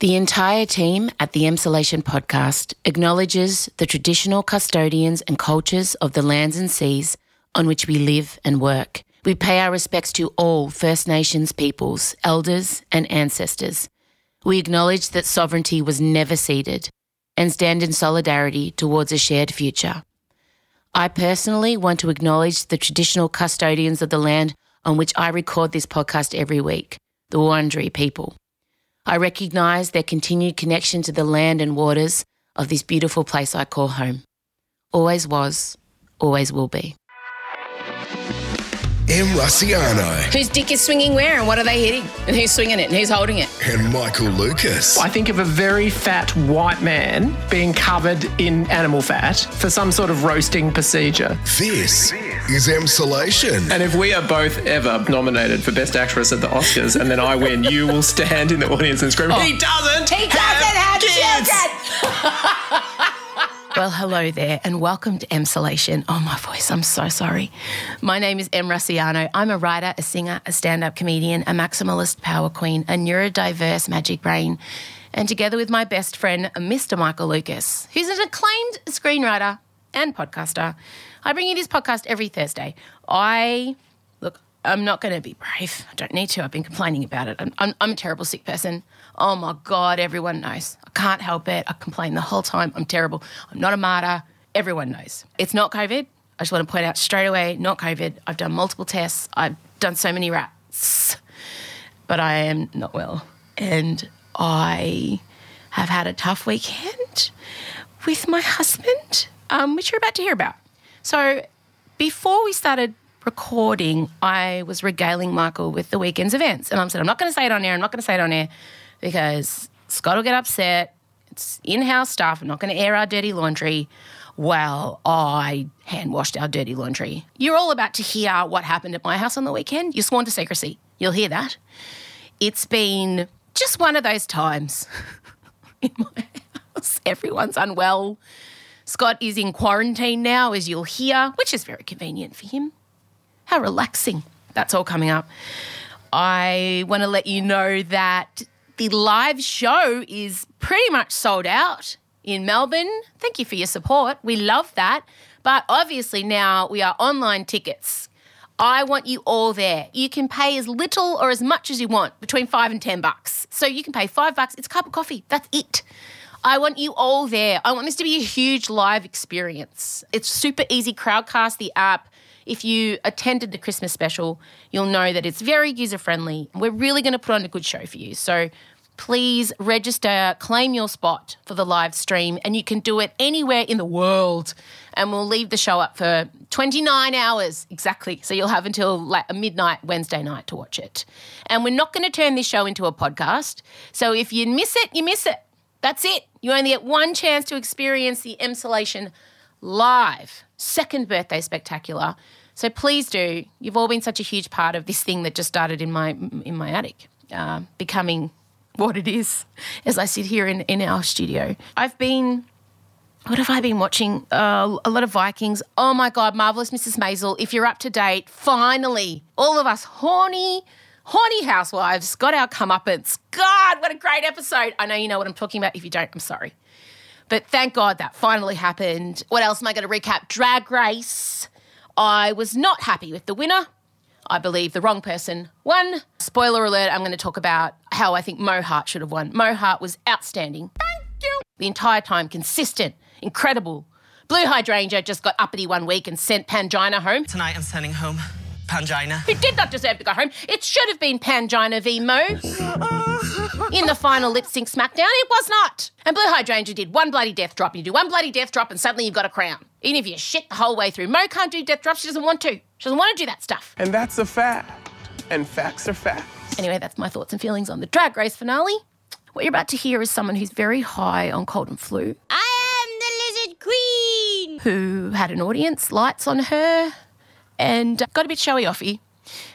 The entire team at the Emsolation podcast acknowledges the traditional custodians and cultures of the lands and seas on which we live and work. We pay our respects to all First Nations peoples, elders, and ancestors. We acknowledge that sovereignty was never ceded and stand in solidarity towards a shared future. I personally want to acknowledge the traditional custodians of the land on which I record this podcast every week, the Wurundjeri people. I recognise their continued connection to the land and waters of this beautiful place I call home. Always was, always will be. Em Rusciano Whose dick is swinging where and what are they hitting? And who's swinging it and who's holding it? and Michael Lucas. I think of a very fat white man being covered in animal fat for some sort of roasting procedure. This is Emsolation. And if we are both ever nominated for Best Actress at the Oscars and then I win, you will stand in the audience and scream, oh. He doesn't! He doesn't have kids!" children! Well, hello there, and welcome to Emsolation. Oh, my voice, I'm so sorry. My name is Em Rusciano. I'm a writer, a singer, a stand up comedian, a maximalist power queen, a neurodiverse magic brain, and together with my best friend, Mr. Michael Lucas, who's an acclaimed screenwriter and podcaster, I bring you this podcast every Thursday. I Look, I'm not going to be brave. I don't need to. I've been complaining about it. I'm, I'm, I'm a terrible sick person. Oh my God, everyone knows. I can't help it. I complain the whole time. I'm terrible. I'm not a martyr. Everyone knows. It's not COVID. I just want to point out straight away, not COVID. I've done multiple tests. I've done so many rats, but I am not well. And I have had a tough weekend with my husband, um, which you're about to hear about. So before we started recording, I was regaling Michael with the weekend's events. And I said, I'm not going to say it on air. I'm not going to say it on air because Scott will get upset. It's in house stuff. I'm not going to air our dirty laundry while I hand washed our dirty laundry. You're all about to hear what happened at my house on the weekend. You're sworn to secrecy. You'll hear that. It's been just one of those times in my house. Everyone's unwell. Scott is in quarantine now, as you'll hear, which is very convenient for him. How relaxing. That's all coming up. I want to let you know that the live show is pretty much sold out in Melbourne. Thank you for your support. We love that. But obviously, now we are online tickets. I want you all there. You can pay as little or as much as you want, between five and 10 bucks. So you can pay five bucks, it's a cup of coffee. That's it. I want you all there. I want this to be a huge live experience. It's super easy. Crowdcast the app. If you attended the Christmas special, you'll know that it's very user friendly. We're really going to put on a good show for you. So please register, claim your spot for the live stream, and you can do it anywhere in the world. And we'll leave the show up for 29 hours exactly. So you'll have until like midnight Wednesday night to watch it. And we're not going to turn this show into a podcast. So if you miss it, you miss it. That's it. You only get one chance to experience the Emsolation live second birthday spectacular. So please do. You've all been such a huge part of this thing that just started in my in my attic, uh, becoming what it is as I sit here in, in our studio. I've been. What have I been watching? Uh, a lot of Vikings. Oh my God, Marvelous Mrs. Maisel. If you're up to date, finally, all of us horny, horny housewives got our comeuppance. God, what a great episode. I know you know what I'm talking about. If you don't, I'm sorry. But thank God that finally happened. What else am I going to recap? Drag Race. I was not happy with the winner. I believe the wrong person won. Spoiler alert, I'm going to talk about how I think Mo Heart should have won. Mo Heart was outstanding. Thank you. The entire time, consistent, incredible. Blu Hydrangea just got uppity one week and sent Pangina home. Tonight I'm sending home Pangina. Who did not deserve to go home. It should have been Pangina v Mo. In the final lip sync smackdown, it was not. And Blu Hydrangea did one bloody death drop. You do one bloody death drop, and suddenly you've got a crown. Even if you shit the whole way through. Mo can't do death drops. She doesn't want to. She doesn't want to do that stuff. And that's a fact. And facts are facts. Anyway, that's my thoughts and feelings on the Drag Race finale. What you're about to hear is someone who's very high on cold and flu, I am the lizard queen. who had an audience, lights on her, and uh, got a bit showy offy.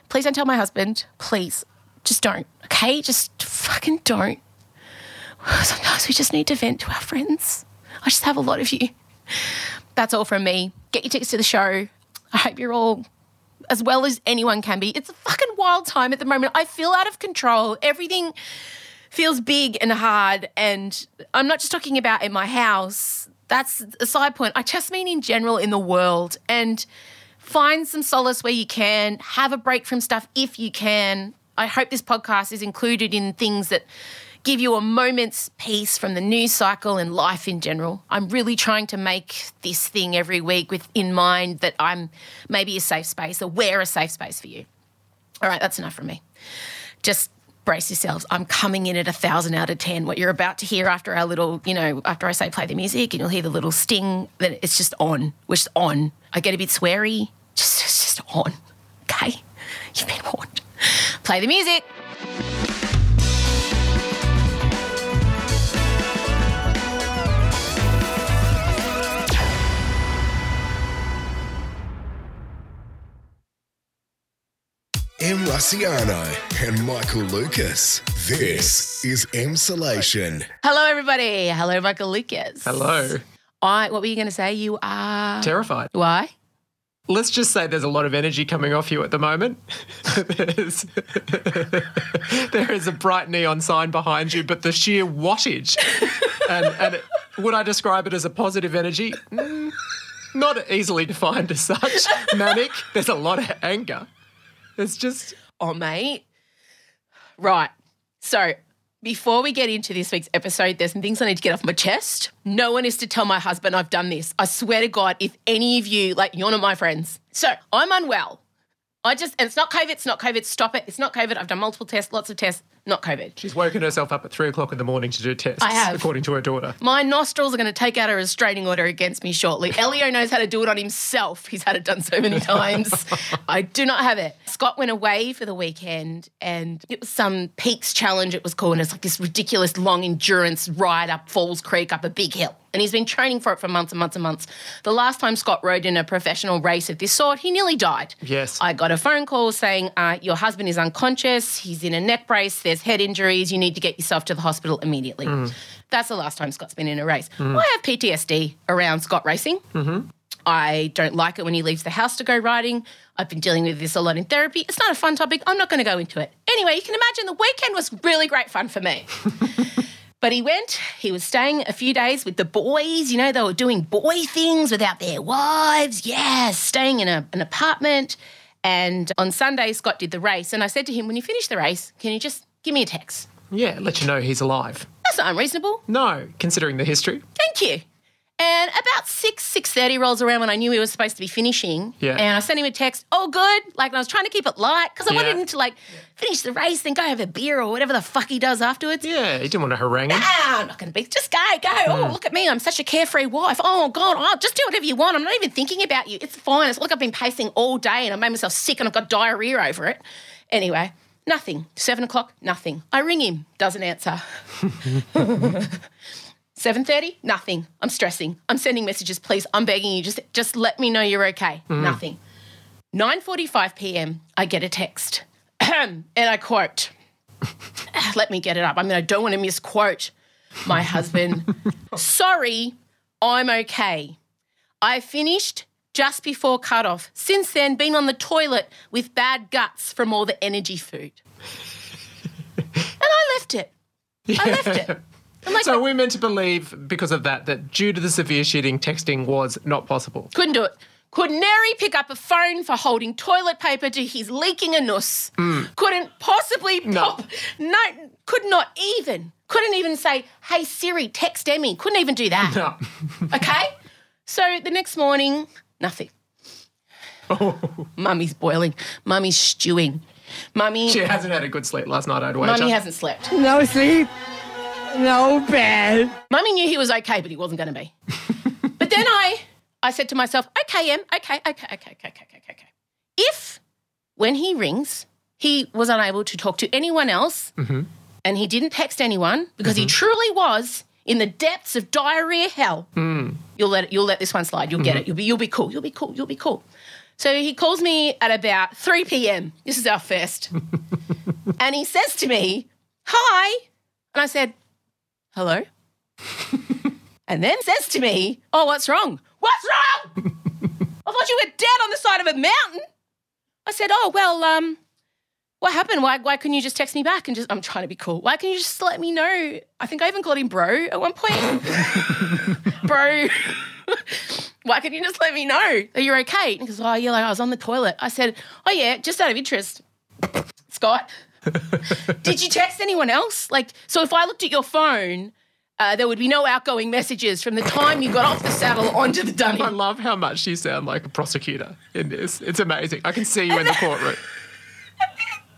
Please don't tell my husband. Please. Just don't. Okay? Just fucking don't. Sometimes we just need to vent to our friends. I just have a lot of you. That's all from me. Get your tickets to the show. I hope you're all as well as anyone can be. It's a fucking wild time at the moment. I feel out of control. Everything feels big and hard. And I'm not just talking about in my house. That's a side point. I just mean in general in the world. And find some solace where you can. Have a break from stuff if you can. I hope this podcast is included in things that give you a moment's peace from the news cycle and life in general. I'm really trying to make this thing every week with in mind that I'm maybe a safe space or we're a safe space for you. All right, that's enough from me. Just brace yourselves. I'm coming in at a thousand out of ten. What you're about to hear after our little, you know, after I say play the music, and you'll hear the little sting. That it's just on. We're just on. I get a bit sweary. Just, just, just on. Okay, you've been warned. Play the music. Em Rusciano and Michael Lucas. This is Emsolation. Hello, everybody. Hello, Michael Lucas. Hello. I. What were you going to say? You are Terrified. Why? Let's just say there's a lot of energy coming off you at the moment. There's- there is a bright neon sign behind you, but the sheer wattage. And, and it- would I describe it as a positive energy? Mm, not easily defined as such. Manic. There's a lot of anger. It's just. Oh, mate. Right. So, before we get into this week's episode, there's some things I need to get off my chest. No one is to tell my husband I've done this. I swear to God, if any of you, like, you're not my friends. So, I'm unwell. I just, and it's not COVID, it's not COVID, stop it. It's not COVID. I've done multiple tests, lots of tests, not COVID. She's woken herself up at three o'clock in the morning to do tests, I have. according to her daughter. My nostrils are going to take out a restraining order against me shortly. Elio knows how to do it on himself. He's had it done so many times. I do not have it. Scott went away for the weekend and it was some Peaks Challenge, it was called. And it's like this ridiculous long endurance ride up Falls Creek, up a big hill. And he's been training for it for months and months and months. The last time Scott rode in a professional race of this sort, he nearly died. Yes. I got a phone call saying, uh, Your husband is unconscious. He's in a neck brace. There's head injuries. You need to get yourself to the hospital immediately. Mm. That's the last time Scott's been in a race. Mm. I have PTSD around Scott racing. Mm-hmm. I don't like it when he leaves the house to go riding. I've been dealing with this a lot in therapy. It's not a fun topic. I'm not going to go into it. Anyway, you can imagine the weekend was really great fun for me. But he went, he was staying a few days with the boys. You know, they were doing boy things without their wives. Yes, staying in a, an apartment. And on Sunday, Scott did the race. And I said to him, when you finish the race, can you just give me a text? Yeah, let you know he's alive. That's not unreasonable. No, considering the history. Thank you. And about six six thirty rolls around when I knew he was supposed to be finishing. Yeah. And I sent him a text. Oh, good. Like and I was trying to keep it light because I Yeah. wanted him to like finish the race, then go have a beer or whatever the fuck he does afterwards. Yeah, he didn't want to harangue him. Ah, I'm not going to be. Just go, go. Oh, look at me. I'm such a carefree wife. Oh, God. Oh, just do whatever you want. I'm not even thinking about you. It's fine. It's like I've been pacing all day and I made myself sick and I've got diarrhea over it. Anyway, nothing. Seven o'clock, nothing. I ring him, doesn't answer. 7.30, nothing. I'm stressing. I'm sending messages. Please, I'm begging you. Just, just let me know you're okay. Hmm. Nothing. 9.45 p.m., I get a text. and I quote, ah, let me get it up. I mean, I don't want to misquote my husband. Sorry, I'm okay. I finished just before cutoff. Since then, been on the toilet with bad guts from all the energy food. and I left it. I left it. Like, So we're meant to believe because of that that due to the severe shitting, texting was not possible. couldn't do it. Could nary pick up a phone for holding toilet paper to his leaking anus. Hmm. Couldn't possibly No. pop. No, could not even. Couldn't even say, hey Siri, text Emmy. Couldn't even do that. No. Okay? So the next morning, nothing. Mummy's boiling. Mummy's stewing. Mummy, She hasn't had a good sleep last night, I'd wager. Mummy hasn't slept. No sleep, no bed. Mummy knew he was okay, but he wasn't going to be. but then I, I said to myself, okay, Em, okay, okay, okay, okay, okay, okay, okay. If when he rings, he was unable to talk to anyone else, mm-hmm. and he didn't text anyone because he mm-hmm. truly was in the depths of diarrhea hell. Hmm. You'll let you'll let this one slide. You'll get it. You'll be you'll be cool. You'll be cool. You'll be cool. So he calls me at about 3 p.m. This is our first. and he says to me, Hi. And I said, Hello. and then says to me, Oh, what's wrong? What's wrong? I thought you were dead on the side of a mountain. I said, Oh, well, um, what happened? Why, why couldn't you just text me back and just, I'm trying to be cool. Why can't you just let me know? I think I even called him bro at one point. Bro, why can't you just let me know that you're okay? And he goes, oh, yeah, like I was on the toilet. I said, oh, yeah, just out of interest. Scott, did you text anyone else? Like, so if I looked at your phone, uh, there would be no outgoing messages from the time you got off the saddle onto the dunny. I love how much you sound like a prosecutor in this. It's amazing. I can see you in the courtroom.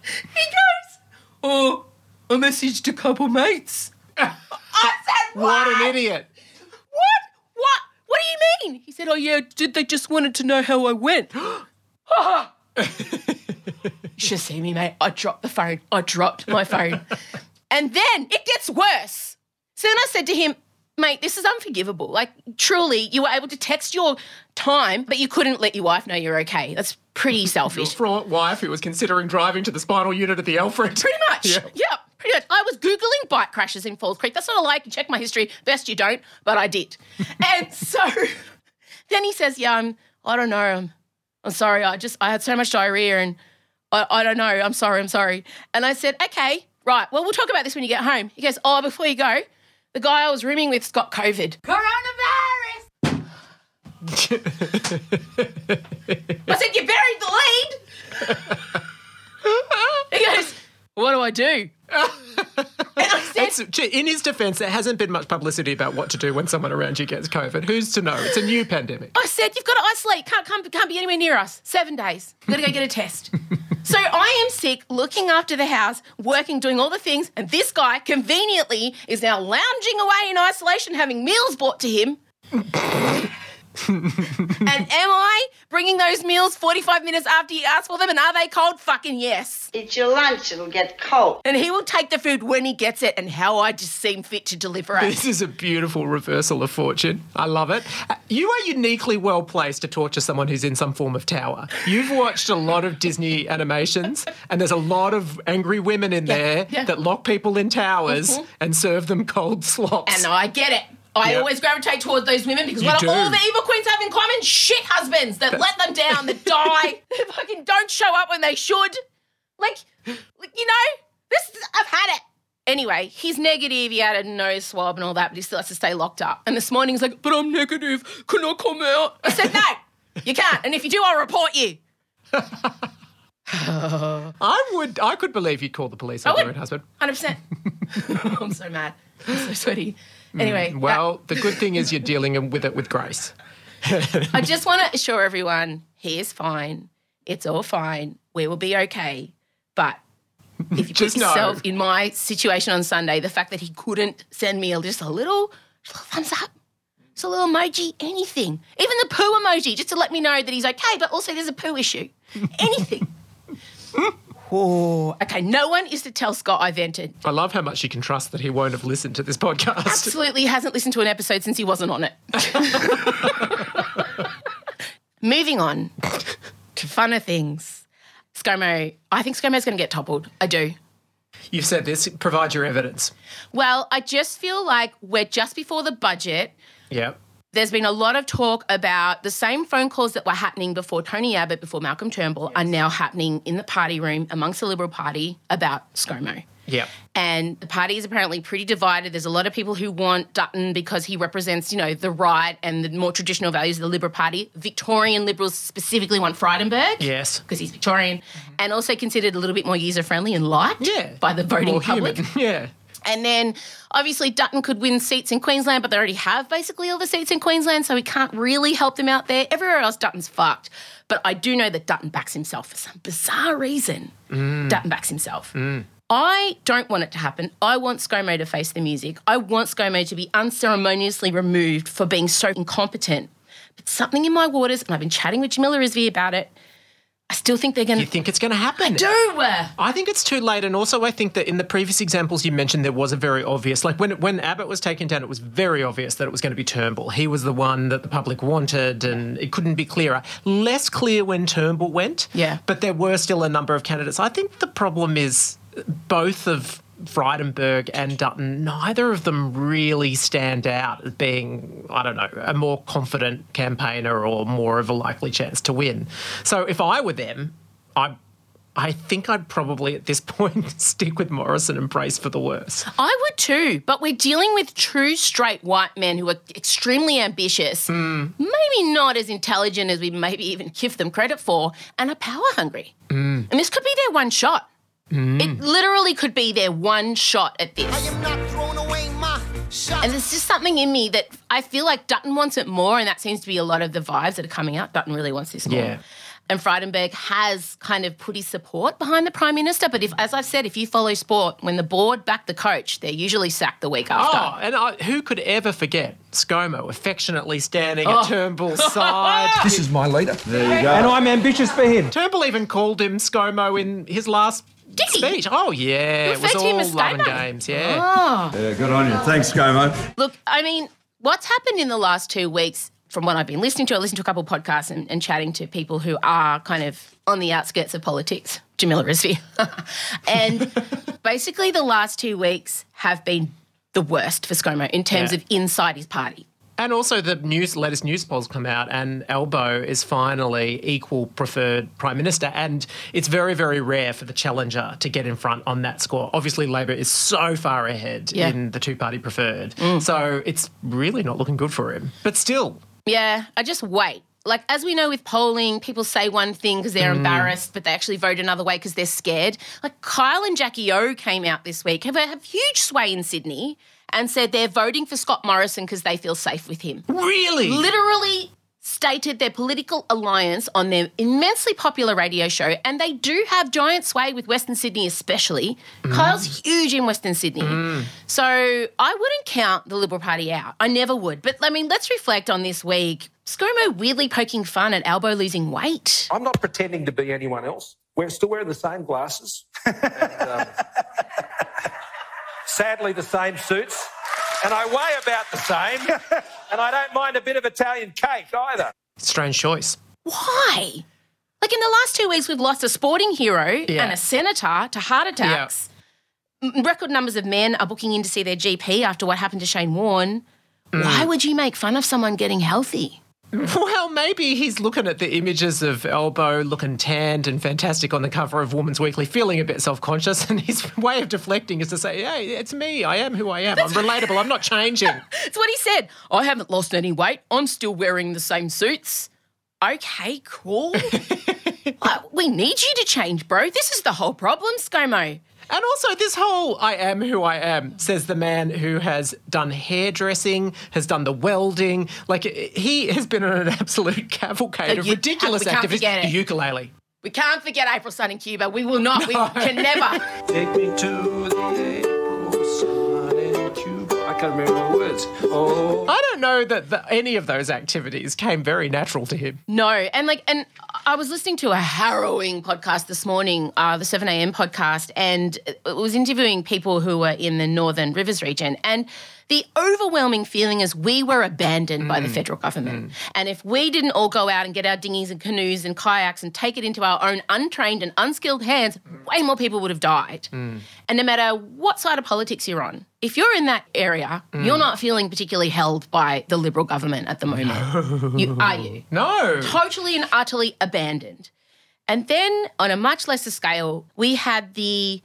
He goes, oh, I messaged a couple mates. I said, What an idiot. What? What? What do you mean? He said, Oh, yeah, did they just wanted to know how I went? you should see me, mate. I dropped the phone. I dropped my phone. and then it gets worse. So then I said to him, Mate, this is unforgivable. Like, truly, you were able to text your time, but you couldn't let your wife know you're okay. That's pretty Your selfish. fraught wife who was considering driving to the spinal unit at the Alfred. Pretty much. Yeah. Yeah. pretty much. I was Googling bike crashes in Falls Creek. That's not a lie. You can check my history. Best you don't, but I did. and so then he says, Yeah, I'm, I don't know. I'm, I'm sorry. I just, I had so much diarrhea and I, I don't know. I'm sorry. I'm sorry. And I said, Okay, right. Well, we'll talk about this when you get home. He goes, Oh, before you go, the guy I was rooming with's got COVID. Coronavirus. I said, You buried the lead. he goes, What do I do? said, in his defence, there hasn't been much publicity about what to do when someone around you gets COVID. Who's to know? It's a new pandemic. I said, you've got to isolate. Can't, can't, can't be anywhere near us. Seven days. Got to go get a test. so I am sick, looking after the house, working, doing all the things, and this guy conveniently is now lounging away in isolation, having meals brought to him. and am I bringing those meals 45 minutes after you asked for them? And are they cold? Fucking yes. It's your lunch, it'll get cold. And he will take the food when he gets it and how I just seem fit to deliver it. This is a beautiful reversal of fortune. I love it. Uh, You are uniquely well placed to torture someone who's in some form of tower. You've watched a lot of Disney animations, and there's a lot of angry women in there yeah. Mm-hmm. that lock people in towers and serve them cold slops. And I get it. I Yep. always gravitate towards those women because You what do. all the evil queens have in common? Shit husbands that let them down, that die, that fucking don't show up when they should. Like, like, you know, this I've had it. Anyway, he's negative. He had a nose swab and all that, but he still has to stay locked up. And this morning he's like, "But I'm negative. Can I come out?" I said, "No, you can't. And if you do, I'll report you." I would, I could believe you'd call the police on your own husband. Hundred percent. I'm so mad. I'm so sweaty. Mm. Anyway, that- Well, the good thing is you're dealing with it with grace. I just want to assure everyone he is fine. It's all fine. We will be okay. But if you Just put know. yourself in my situation on Sunday, the fact that he couldn't send me just a little, just a little thumbs up, just a little emoji, anything, even the poo emoji, just to let me know that he's okay, but also there's a poo issue. Anything. oh, okay. No one is to tell Scott I vented. I love how much you can trust that he won't have listened to this podcast. Absolutely hasn't listened to an episode since he wasn't on it. Moving on to funner things. ScoMo, I think ScoMo's going to get toppled. I do. You've said this. Provide your evidence. Well, I just feel like we're just before the budget. Yeah. There's been a lot of talk about the same phone calls that were happening before Tony Abbott, before Malcolm Turnbull, are now happening in the party room amongst the Liberal Party about ScoMo. Yeah. And the party is apparently pretty divided. There's a lot of people who want Dutton because he represents, you know, the right and the more traditional values of the Liberal Party. Victorian Liberals specifically want Frydenberg. Yes. Because he's Victorian and also considered a little bit more user friendly and liked Yeah. by the voting More public. human. Yeah. And then obviously Dutton could win seats in Queensland, but they already have basically all the seats in Queensland, so he can't really help them out there. Everywhere else, Dutton's fucked. But I do know that Dutton backs himself for some bizarre reason. Mm. Dutton backs himself. Mm. I don't want it to happen. I want ScoMo to face the music. I want ScoMo to be unceremoniously removed for being so incompetent. But something in my waters, and I've been chatting with Jamila Rizvi about it, I still think they're going to. You think it's going to happen? do. I think it's too late, and also I think that in the previous examples you mentioned, there was a very obvious, like when when Abbott was taken down, it was very obvious that it was going to be Turnbull. He was the one that the public wanted, and it couldn't be clearer. Less clear when Turnbull went, Yeah. but there were still a number of candidates. I think the problem is both of Frydenberg and Dutton, neither of them really stand out as being, I don't know, a more confident campaigner or more of a likely chance to win. So if I were them, I I think I'd probably at this point stick with Morrison and brace for the worst. I would too, but we're dealing with true straight white men who are extremely ambitious, hmm. maybe not as intelligent as we maybe even give them credit for, and are power hungry. Hmm. And this could be their one shot. Mm. It literally could be their one shot at this. And there's just something in me that I feel like Dutton wants it more, and that seems to be a lot of the vibes that are coming out. Dutton really wants this more. Yeah. And Frydenberg has kind of put his support behind the Prime Minister. But if, as I've said, if you follow sport, when the board back the coach, they're usually sacked the week after. Oh, and I, who could ever forget ScoMo affectionately standing at oh. Turnbull's side? This is my leader. There you go. And I'm ambitious for him. Turnbull even called him ScoMo in his last Did he? speech. Oh, yeah. It was referred all as love and games, yeah. Oh. Yeah, good on you. Thanks, ScoMo. Look, I mean, what's happened in the last two weeks, from what I've been listening to, I listened to a couple of podcasts and, and chatting to people who are kind of on the outskirts of politics, Jamila Rizvi. and basically, the last two weeks have been the worst for ScoMo in terms Yeah. of inside his party. And also, the news latest news polls come out, and Albo is finally equal preferred prime minister. And it's very, very rare for the challenger to get in front on that score. Obviously, Labor is so far ahead Yeah. in the two party preferred, mm. so it's really not looking good for him. But still, Yeah, I just wait. Like, as we know with polling, people say one thing because they're mm. embarrassed, but they actually vote another way because they're scared. Like, Kyle and Jackie O came out this week, have a have huge sway in Sydney, and said they're voting for Scott Morrison because they feel safe with him. really, Literally stated their political alliance on their immensely popular radio show, and they do have giant sway with Western Sydney, especially. Kyle's huge in Western Sydney. So I wouldn't count the Liberal Party out. I never would. But I mean, let's reflect on this week. ScoMo weirdly poking fun at Albo losing weight. I'm not pretending to be anyone else. We're still wearing the same glasses. and, um, sadly, the same suits. And I weigh about the same. and I don't mind a bit of Italian cake either. strange choice. Why? Like in the last two weeks, we've lost a sporting hero Yeah. and a senator to heart attacks. M- Record numbers of men are booking in to see their GP after what happened to Shane Warne. Mm. Why would you make fun of someone getting healthy? Well, maybe he's looking at the images of Albo looking tanned and fantastic on the cover of Woman's Weekly, feeling a bit self conscious, and his way of deflecting is to say, Hey, it's me. I am who I am. I'm relatable. I'm not changing. That's what he said. I haven't lost any weight. I'm still wearing the same suits. Okay, cool. We need you to change, bro. This is the whole problem, ScoMo. And also, this whole I am who I am, says the man who has done hairdressing, has done the welding. Like, he has been on an absolute cavalcade of you- ridiculous we can't forget it. The ukulele. We can't forget April Sun in Cuba. We will not. We can never. Take me to the can't remember the words. Oh. I don't know that the, any of those activities came very natural to him. No, and like, and I was listening to a harrowing podcast this morning, uh, the 7 a.m. podcast, and it was interviewing people who were in the Northern Rivers region. And the overwhelming feeling is we were abandoned by the mm. federal government. Mm. And if we didn't all go out and get our dinghies and canoes and kayaks and take it into our own untrained and unskilled hands, way more people would have died. Mm. And no matter what side of politics you're on, if you're in that area, you're not feeling particularly held by the Liberal government at the moment. you, are you? No. totally and utterly abandoned. And then on a much lesser scale, we had the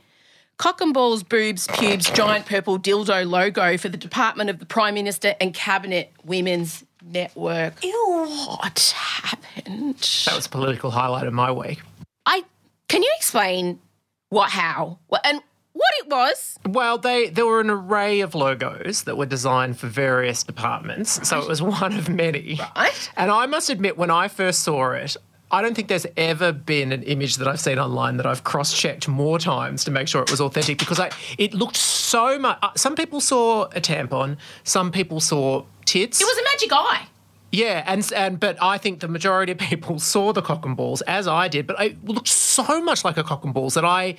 cock and balls, boobs, pubes, giant purple dildo logo for the Department of the Prime Minister and Cabinet Women's Network. Ew. What happened? That was a political highlight of my week. I can you explain what how what, and what it was? Well, they there were an array of logos that were designed for various departments, so it was one of many. Right. And I must admit, when I first saw it, I don't think there's ever been an image that I've seen online that I've cross-checked more times to make sure it was authentic because I it looked so much. Uh, some people saw a tampon, some people saw tits. It was a magic eye. Yeah, and and but I think the majority of people saw the cock and balls as I did, but it looked so much like a cock and balls that I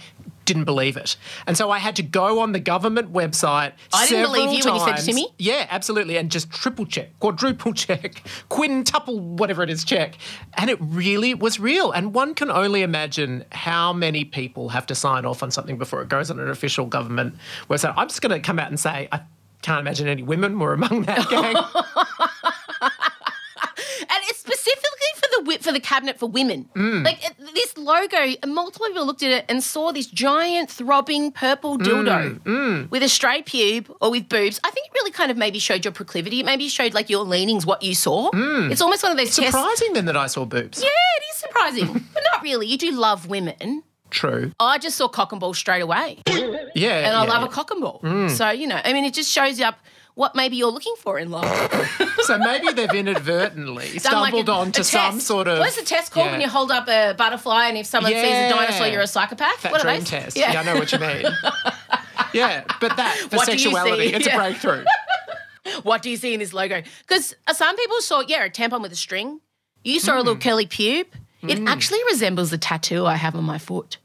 didn't believe it, and so I had to go on the government website. I didn't believe you when you said it to me? Yeah, absolutely, and just triple check, quadruple check, quintuple, whatever it is, check, and it really was real. And one can only imagine how many people have to sign off on something before it goes on an official government website. I'm just going to come out and say I can't imagine any women were among that gang. and it's specifically for the wi- for the cabinet for women. Mm. Like this logo, multiple people looked at it and saw this giant throbbing purple mm, dildo mm. with a straight pube or with boobs. I think it really kind of maybe showed your proclivity. It maybe showed like your leanings, what you saw. Mm. It's almost one of those tests. Surprising then that I saw boobs. Yeah, it is surprising, but not really. You do love women. True. I just saw cock and ball straight away, Yeah. and I yeah, love yeah. a cock and ball. So you know, I mean, it just shows you up what maybe you're looking for in love. So maybe they've inadvertently Done like stumbled a- onto a some sort of. What's the test called yeah. when you hold up a butterfly and if someone sees a dinosaur, you're a psychopath? that what dream test? Yeah. I know what you mean. yeah, but that for What sexuality, it's Yeah. a breakthrough. What do you see in this logo? Because some people saw, yeah, a tampon with a string. You saw a little Hmm. curly pube. It actually resembles the tattoo I have on my foot.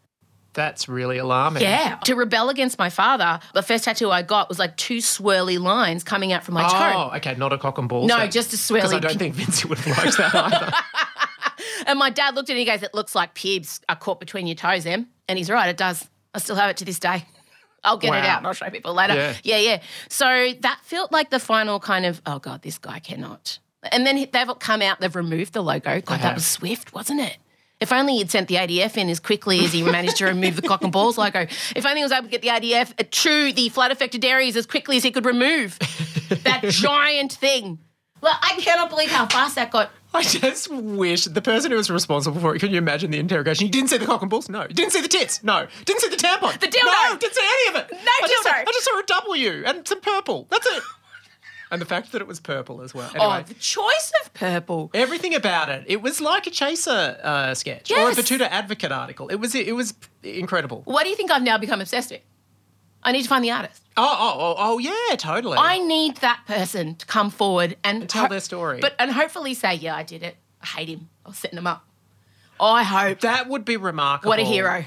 That's really alarming. Yeah. To rebel against my father, the first tattoo I got was like two swirly lines coming out from my toe. Oh, okay, not a cock and ball. No, just a swirly. Because I don't think Vincy would have liked that either. And my dad looked at it and he goes, It looks like pubes are caught between your toes, Em. And he's right, it does. I still have it to this day. I'll get it out and I'll show people later. Yeah. yeah, yeah. So that felt like the final kind of, oh God, this guy cannot. And then they've come out, they've removed the logo. God, that was swift, wasn't it? If only he'd sent the ADF in as quickly as he managed to remove the cock and balls logo. If only he was able to get the ADF to the flood affected areas as quickly as he could remove that giant thing. Well, I cannot believe how fast that got. I just wish the person who was responsible for it. Can you imagine the interrogation? You didn't see the cock and balls? No. You didn't see the tits? No. Didn't see the tampon? The dildo? No. Didn't see any of it. No I just, dildo. I just saw a W and some purple. That's it. And the fact that it was purple as well. Oh, the choice of purple. Everything about it, it was like a Chaser uh, sketch or a Yes. Betoota Advocate article. It was it was incredible. What do you think I've now become obsessed with? I need to find the artist. Oh, oh, oh, oh yeah, totally. I need that person to come forward and, tell their story. But and hopefully say, yeah, I did it. I hate him. I was setting him up. I hope. that would be remarkable. What a hero.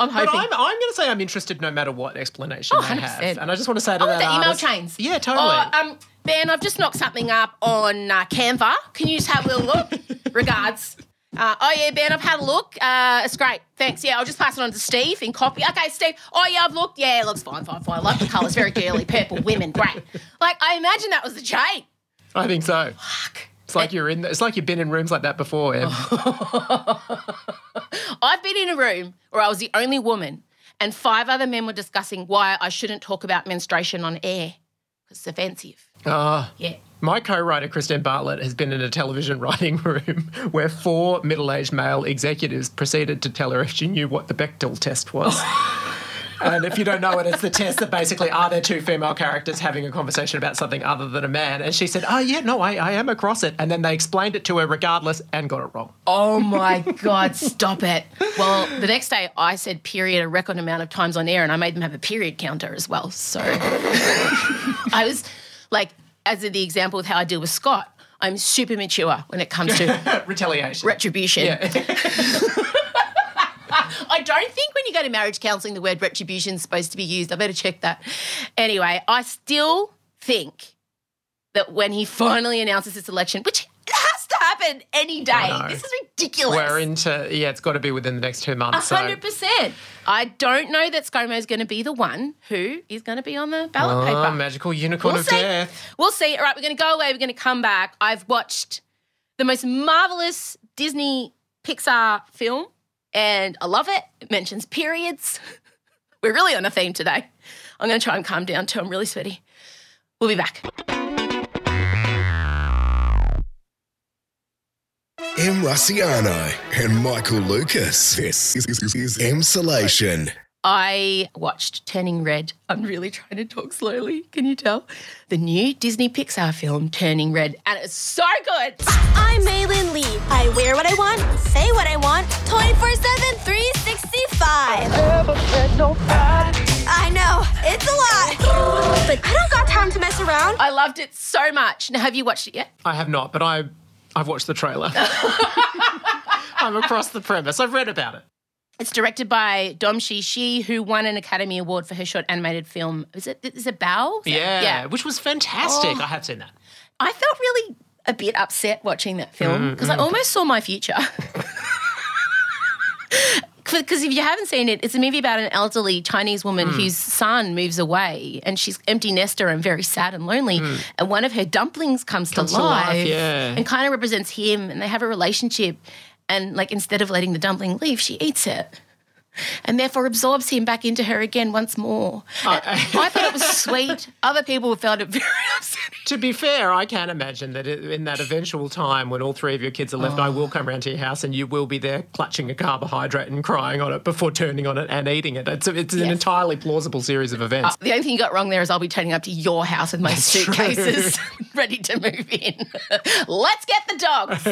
I'm But hoping. I'm, I'm going to say I'm interested no matter what explanation Oh, they 100%. have. And I just want to say to Oh, that the email artist- chains. Yeah, totally. Oh, um, Ben, I've just knocked something up on uh, Canva. Can you just have a little look? Regards. Uh, oh yeah, Ben, I've had a look. Uh, it's great. Thanks. Yeah, I'll just pass it on to Steve in copy. Okay, Steve. Oh yeah, I've looked. Yeah, it looks fine, fine, fine. I like the colours, very girly, purple, women, great. Like I imagine that was the chain. I think so. It's like you're in. It's like you've been in rooms like that before. Em. I've been in a room where I was the only woman, and five other men were discussing why I shouldn't talk about menstruation on air because it's offensive. Ah. Yeah. My co-writer Christine Bartlett has been in a television writing room where four middle-aged male executives proceeded to tell her if she knew what the Bechdel test was. and if you don't know it, it's the test that basically are there two female characters having a conversation about something other than a man. And she said, "Oh yeah, no, I, I am across it." And then they explained it to her regardless and got it wrong. Oh my God, stop it. Well, the next day I said period a record amount of times on air and I made them have a period counter as well. So I was like, as in the example of how I deal with Scott, I'm super mature when it comes to Retaliation. retribution. Yeah. I don't think when you go to marriage counselling the word retribution is supposed to be used. I better check that. Anyway, I still think that when he finally announces this election, which has to happen any day, this is ridiculous. We're into yeah, it's got to be within the next two months. so- hundred percent. I don't know that ScoMo is going to be the one who is going to be on the ballot paper. Oh, paper. magical unicorn We'll of see. death. We'll see. All right, we're going to go away. We're going to come back. I've watched the most marvelous Disney Pixar film, and I love it. It mentions periods. We're really on a theme today. I'm going to try and calm down too. I'm really sweaty. We'll be back. Em Rusciano and Michael Lucas. This is, is, is Emsolation. I watched Turning Red. I'm really trying to talk slowly. Can you tell? The new Disney Pixar film, Turning Red. And it's so good. I'm Meilin Lee. I wear what I want, say what I want, 24 7, 365. I know, it's a lot. But I don't got time to mess around. I loved it so much. Now, have you watched it yet? I have not, but I I've watched the trailer. I'm across the premise. I've read about it. It's directed by Domee Shi, who won an Academy Award for her short animated film. Is it is it Bao? Is Yeah, Yeah. which was fantastic. Oh. I have seen that. I felt really a bit upset watching that film mm, because I mm. almost saw my future. Because if you haven't seen it, it's a movie about an elderly Chinese woman mm. whose son moves away and she's empty nester and very sad and lonely. And one of her dumplings comes, Comes to to life, life, yeah. and kind of represents him. And they have a relationship. And like instead of letting the dumpling leave, she eats it. And therefore absorbs him back into her again once more. I, I thought it was sweet. Other people have found it very upsetting. To be fair, I can imagine that in that eventual time when all three of your kids are left, I Oh. will come round to your house and you will be there clutching a carbohydrate and crying on it before turning on it and eating it. It's, it's an entirely plausible series of events. The only thing you got wrong there is I'll be turning up to your house with my suitcases ready to move in. Let's get the dogs.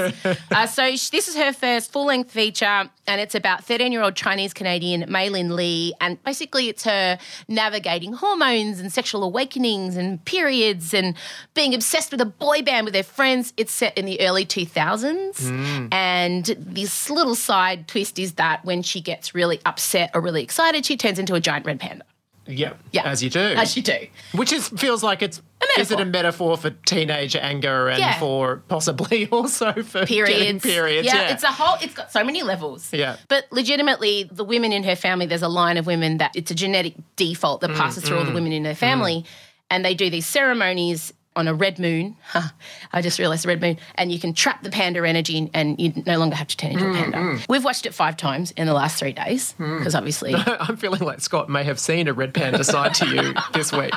uh, so this is her first full length feature, and it's about 13 year old Chinese Canadian Meilin Lee, and basically it's her navigating hormones and sexual awakenings and periods and being obsessed with a boy band with her friends. It's set in the early 2000s, mm. and this little side twist is that when she gets really upset or really excited, she turns into a giant red panda. Yeah, Yeah. as you do. As you do. Which is feels like it's is it a metaphor for teenage anger and Yeah. for possibly also for periods. periods? Yeah, Yeah, it's a whole. It's got so many levels. Yeah. but legitimately, the women in her family. There's a line of women that it's a genetic default Mm, that passes through all the women in her family, and they do these ceremonies on a red moon. I just realised the red moon, and you can trap the panda energy, and you no longer have to turn into a Mm, panda. We've watched it five times in the last three days because obviously. I'm feeling like Scott may have seen a red panda side to you this week.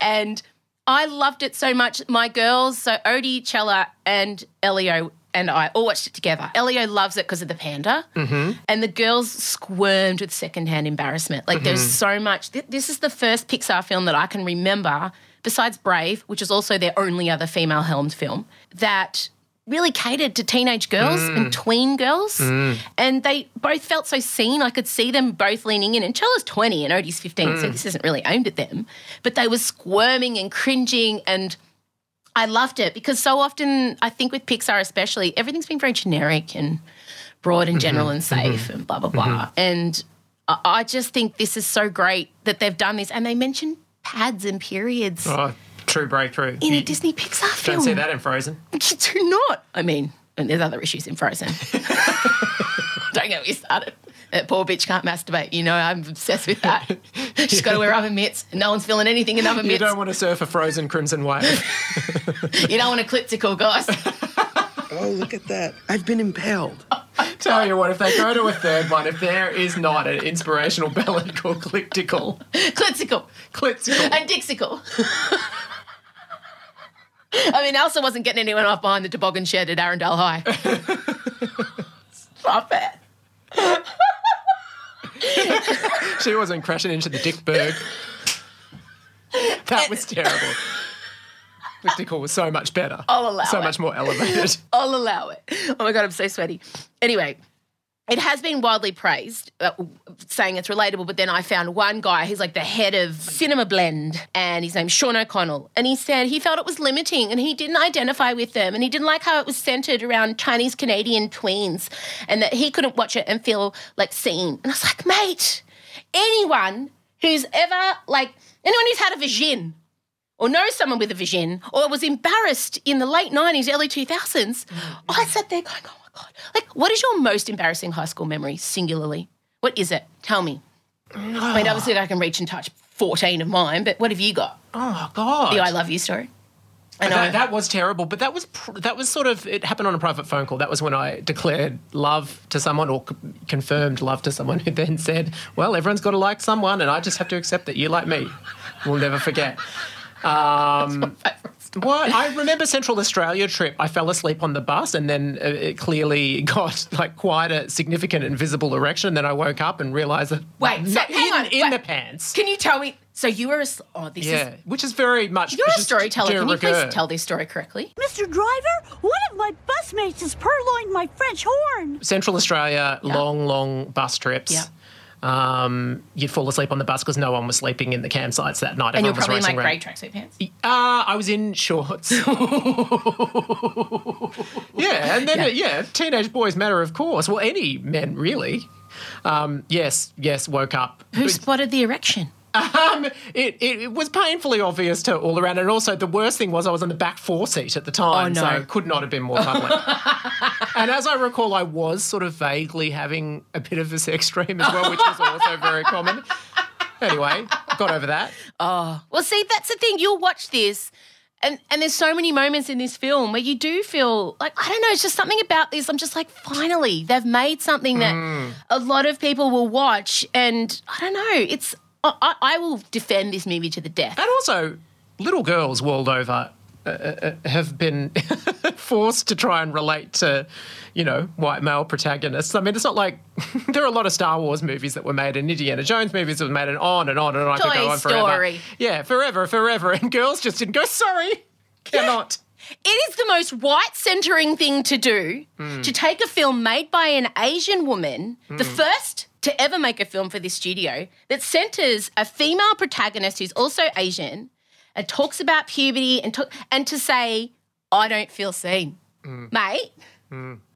and I loved it so much. My girls, so Odie, Chella, and Elio and I all watched it together. Elio loves it because of the panda, mm-hmm. and the girls squirmed with secondhand embarrassment. Like there's mm-hmm. so much. th- this is the first Pixar film that I can remember, besides Brave, which is also their only other female helmed film, that really catered to teenage girls and mm. tween girls. Mm. And they both felt so seen. I could see them both leaning in. And Chella's 20 and Odie's 15, so mm. this isn't really aimed at them. But they were squirming and cringing and I loved it because so often, I think with Pixar especially, everything's been very generic and broad and general and mm-hmm. safe and blah, blah, mm-hmm. blah. And I- I just think this is so great that they've done this. And they mentioned pads and periods Oh, true breakthrough. in a Disney Pixar film. You don't see that in Frozen. You do not. I mean, and there's other issues in Frozen. Don't get me started. That poor bitch can't masturbate. You know, I'm obsessed with that. She's got to wear oven mitts. No one's feeling anything in oven mitts. You don't want to surf a frozen crimson wave. you don't want a clipsicle, guys. Oh, look at that. I've been impaled. Tell you what, if they go to a third one, if there is not an inspirational ballad called Cliptical, clipsicle. Clipsicle. And dixicle. I mean, Elsa wasn't getting anyone off behind the toboggan shed at Arundel High. Stop it. she wasn't crashing into the Dickberg. That was terrible. Cliptical was so much better. I'll allow So it. much more elevated. I'll allow it. Oh my God, I'm so sweaty. Anyway, it has been widely praised, uh, saying it's relatable, but then I found one guy, he's like the head of Cinema Blend, and his name's Sean O'Connell. And he said he felt it was limiting and he didn't identify with them and he didn't like how it was centered around Chinese Canadian tweens and that he couldn't watch it and feel like seen. And I was like, mate, anyone who's ever, like, anyone who's had a vision or knows someone with a vision or was embarrassed in the late 90s, early 2000s, I sat there going, oh God. Like, what is your most embarrassing high school memory, singularly? What is it? Tell me. I mean, obviously, I can reach and touch 14 of mine, but what have you got? Oh God! The I love you story. I know. That, that was terrible, but that was pr- that was sort of it happened on a private phone call. That was when I declared love to someone or c- confirmed love to someone who then said, "Well, everyone's got to like someone, and I just have to accept that you like me." We'll never forget. Um, what I remember Central Australia trip. I fell asleep on the bus, and then uh, it clearly got like quite a significant and visible erection. And then I woke up and realised that Wait, so not hang in, on, in wait. the pants. Can you tell me? So you were a. s- Oh, this Yeah, is. which is very much. You're a storyteller. Can you rigueur. please tell this story correctly? Mr. Driver, one of my busmates has purloined my French horn. Central Australia, long, long bus trips. Yeah. Um, you'd fall asleep on the bus because no one was sleeping in the campsites that night. And you're Everyone probably in like grey tracksuit pants. Uh, I was in shorts. yeah, and then yeah. yeah, teenage boys matter, of course. Well, any men really. Um, yes, yes, woke up. Who spotted the erection? Um, it, it, was painfully obvious to all around, and also the worst thing was I was on the back four seat at the time, Oh, no. so it could not have been more public. and as I recall, I was sort of vaguely having a bit of a sex dream as well, which was also very common. Anyway, got over that. Oh, well, see, that's the thing. You'll watch this and and there's so many moments in this film where you do feel like I don't know, it's just something about this. I'm just like, finally, they've made something that Mm. a lot of people will watch, and I don't know, it's I, I- will defend this movie to the death. And also, little girls world over uh, uh, have been forced to try and relate to, you know, white male protagonists. I mean, it's not like there are a lot of Star Wars movies that were made and Indiana Jones movies that were made and on and on and on. I could go on forever. Story. Yeah, forever, forever. And girls just didn't go, sorry, cannot. It is the most white centering thing to do Hmm. to take a film made by an Asian woman, the Hmm. first to ever make a film for this studio, that centers a female protagonist who's also Asian and talks about puberty and talk, and to say, I don't feel seen. Hmm. Mate,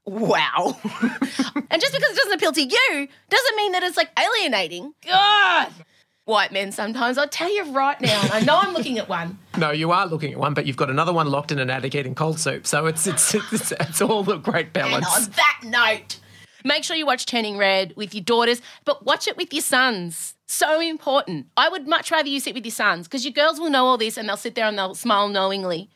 wow. and just because it doesn't appeal to you doesn't mean that it's like alienating. God. White men sometimes, I'll tell you right now, I know I'm looking at one. No, you are looking at one, but you've got another one locked in an attic eating cold soup. So it's it's it's, it's all a great balance. And on that note, make sure you watch Turning Red with your daughters, but watch it with your sons. So important. I would much rather you sit with your sons because your girls will know all this and they'll sit there and they'll smile knowingly.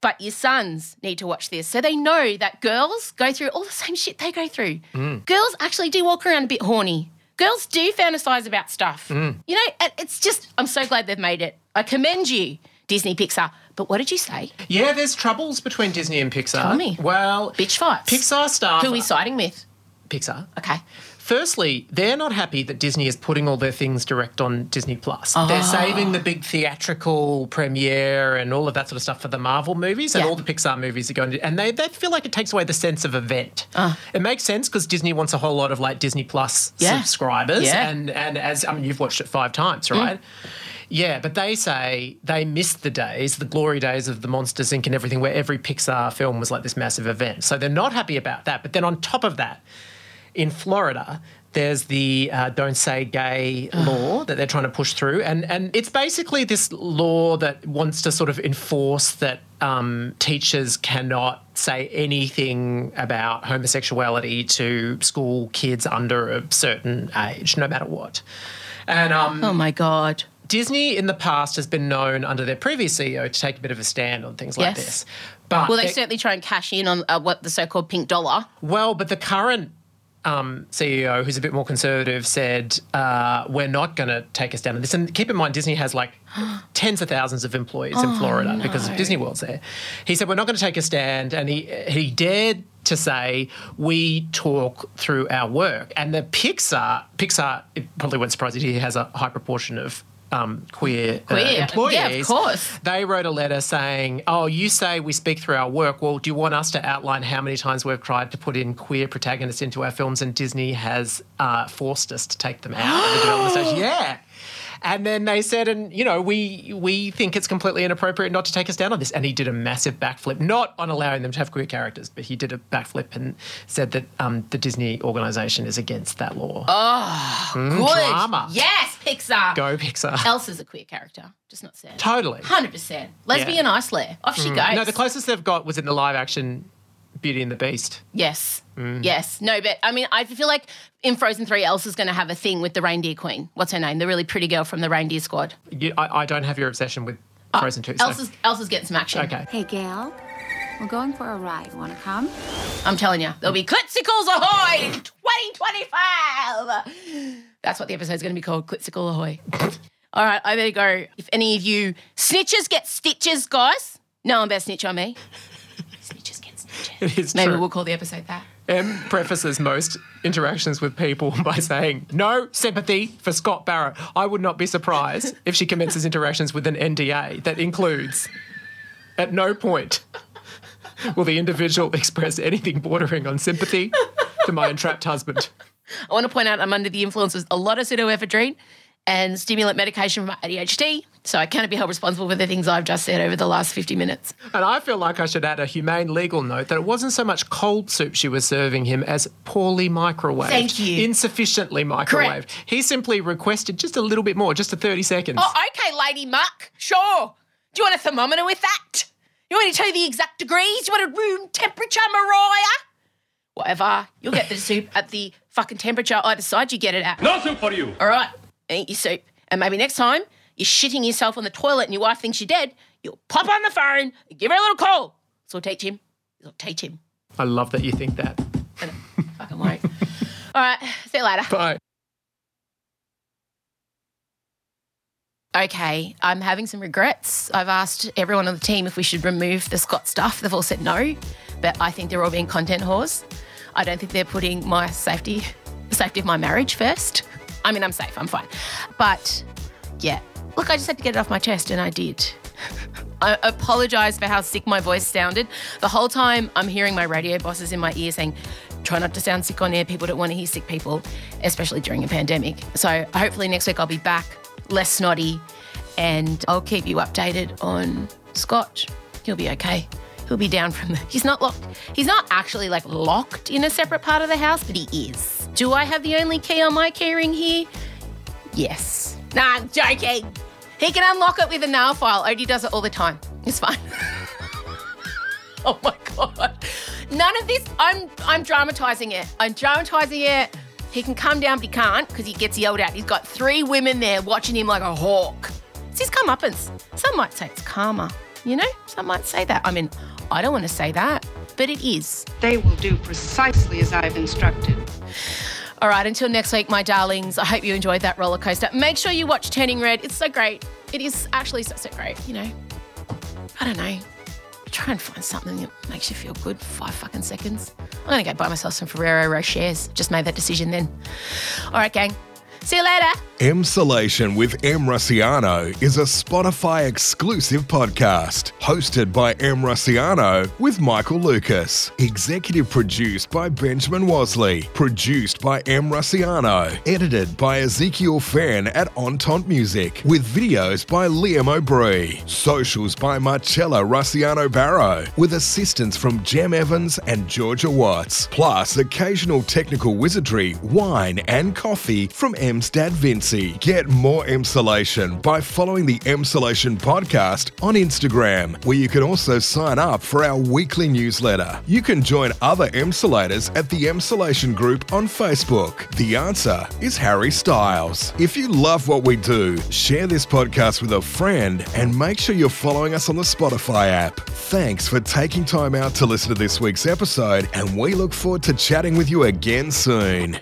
But your sons need to watch this so they know that girls go through all the same shit they go through. Mm. Girls actually do walk around a bit horny. Girls do fantasize about stuff. Mm. You know, it's just, I'm so glad they've made it. I commend you, Disney Pixar. But what did you say? Yeah, there's troubles between Disney and Pixar. Tell me. Well, Bitch fights. Pixar staff. Who are we siding with? Pixar. Okay. Firstly, they're not happy that Disney is putting all their things direct on Disney Plus. Oh. They're saving the big theatrical premiere and all of that sort of stuff for the Marvel movies, and Yeah. all the Pixar movies are going to. And they, they feel like it takes away the sense of event. Ah. It makes sense because Disney wants a whole lot of like Disney Plus Yeah. subscribers, Yeah. and and as I mean, you've watched it five times, right? Yeah, but they say they missed the days, the glory days of the Monsters Inc. and everything, where every Pixar film was like this massive event. So they're not happy about that. But then on top of that, in Florida, there's the uh, don't say gay law that they're trying to push through, and and it's basically this law that wants to sort of enforce that um, teachers cannot say anything about homosexuality to school kids under a certain age, no matter what. And um, Oh my God. Disney in the past has been known under their previous CEO to take a bit of a stand on things like Yes. this. But Well, they they- certainly try and cash in on uh, what the so-called pink dollar. well, but the current um, CEO, who's a bit more conservative, said uh, we're not going to take us down on this. And keep in mind, Disney has like tens of thousands of employees Oh, in Florida because of Disney World's there. He said we're not going to take a stand, and he he dared to say we talk through our work. And the Pixar, Pixar, it probably won't surprise you, he has a high proportion of. Um, queer, uh, Queer. employees. Yeah, of course. They wrote a letter saying, "Oh, you say we speak through our work. Well, do you want us to outline how many times we've tried to put in queer protagonists into our films, and Disney has uh, forced us to take them out at the development stage?" Yeah. And then they said, and you know, we we think it's completely inappropriate not to take us down on this. And he did a massive backflip, not on allowing them to have queer characters, but he did a backflip and said that um, the Disney organisation is against that law. Oh, Mm, good. drama. Yes, Pixar. Go Pixar. Elsa's a queer character, just not said. Totally. Hundred percent. Lesbian ice lair. Off she Mm. goes. No, the closest they've got was in the live action Beauty and the Beast. Yes. Mm. Yes. No, but I mean, I feel like in Frozen 3, Elsa's going to have a thing with the reindeer queen. What's her name? The really pretty girl from the reindeer squad. You, I, I don't have your obsession with Frozen 2. So. Elsa's, Elsa's getting some action. Okay. Hey, Gail, we're going for a ride. Want to come? I'm telling you, there'll be Clitzicles Ahoy in 2025. That's what the episode's going to be called, Clitzicle Ahoy. All right, I better go. If any of you snitches get stitches, guys, no one better snitch on me. Snitches get stitches. It is Maybe true. we'll call the episode that. Em prefaces most interactions with people by saying, no sympathy for Scott Barrett. I would not be surprised if she commences interactions with an NDA that includes, at no point will the individual express anything bordering on sympathy to my entrapped husband. I want to point out I'm under the influence of a lot of pseudoephedrine and stimulant medication for my ADHD, so I cannot be held responsible for the things I've just said over the last 50 minutes. And I feel like I should add a humane legal note that it wasn't so much cold soup she was serving him as poorly microwaved. Thank you. Insufficiently microwaved. Correct. He simply requested just a little bit more, just to 30 seconds. Oh, okay, Lady Muck. Sure. Do you want a thermometer with that? You want me to tell you the exact degrees? You want a room temperature, Mariah? Whatever. You'll get the soup at the fucking temperature I decide you get it at. No soup for you. All right. Eat your soup. And maybe next time, you're shitting yourself on the toilet and your wife thinks you're dead, you'll pop on the phone, give her a little call. So teach him. We'll teach him. I love that you think that. Fucking won't. All right, see you later. Bye. Okay, I'm having some regrets. I've asked everyone on the team if we should remove the Scott stuff. They've all said no, but I think they're all being content whores. I don't think they're putting my safety, the safety of my marriage first. I mean, I'm safe, I'm fine. But yeah, look, I just had to get it off my chest and I did. I apologise for how sick my voice sounded. The whole time I'm hearing my radio bosses in my ear saying, try not to sound sick on air. People don't want to hear sick people, especially during a pandemic. So hopefully next week I'll be back, less snotty, and I'll keep you updated on Scott. He'll be okay. He'll be down from the. He's not locked. He's not actually like locked in a separate part of the house, but he is. Do I have the only key on my keyring here? Yes. Nah, I'm joking. He can unlock it with a nail file. Odie does it all the time. It's fine. oh my god. None of this. I'm I'm dramatizing it. I'm dramatizing it. He can come down, but he can't because he gets yelled at. He's got three women there watching him like a hawk. It's his comeuppance. Some might say it's karma. You know, some might say that. I mean, I don't want to say that, but it is. They will do precisely as I've instructed. All right, until next week, my darlings, I hope you enjoyed that roller coaster. Make sure you watch Turning Red. It's so great. It is actually so, so great, you know. I don't know. Try and find something that makes you feel good for five fucking seconds. I'm going to go buy myself some Ferrero Rochers. Just made that decision then. All right, gang. See you later. Emsolation with Em Rusciano is a Spotify exclusive podcast hosted by Em Rusciano with Michael Lucas. Executive produced by Benjamin Wasley. Produced by Em Rusciano. Edited by Ezekiel Fan at Entente Music. With videos by Liam O'Brien. Socials by Marcella Rusciano Barrow. With assistance from Jem Evans and Georgia Watts. Plus occasional technical wizardry, wine, and coffee from Em's dad Vince. Get more Emsolation by following the Emsolation podcast on Instagram, where you can also sign up for our weekly newsletter. You can join other Emsolators at the Emsolation group on Facebook. The answer is Harry Styles. If you love what we do, share this podcast with a friend and make sure you're following us on the Spotify app. Thanks for taking time out to listen to this week's episode, and we look forward to chatting with you again soon.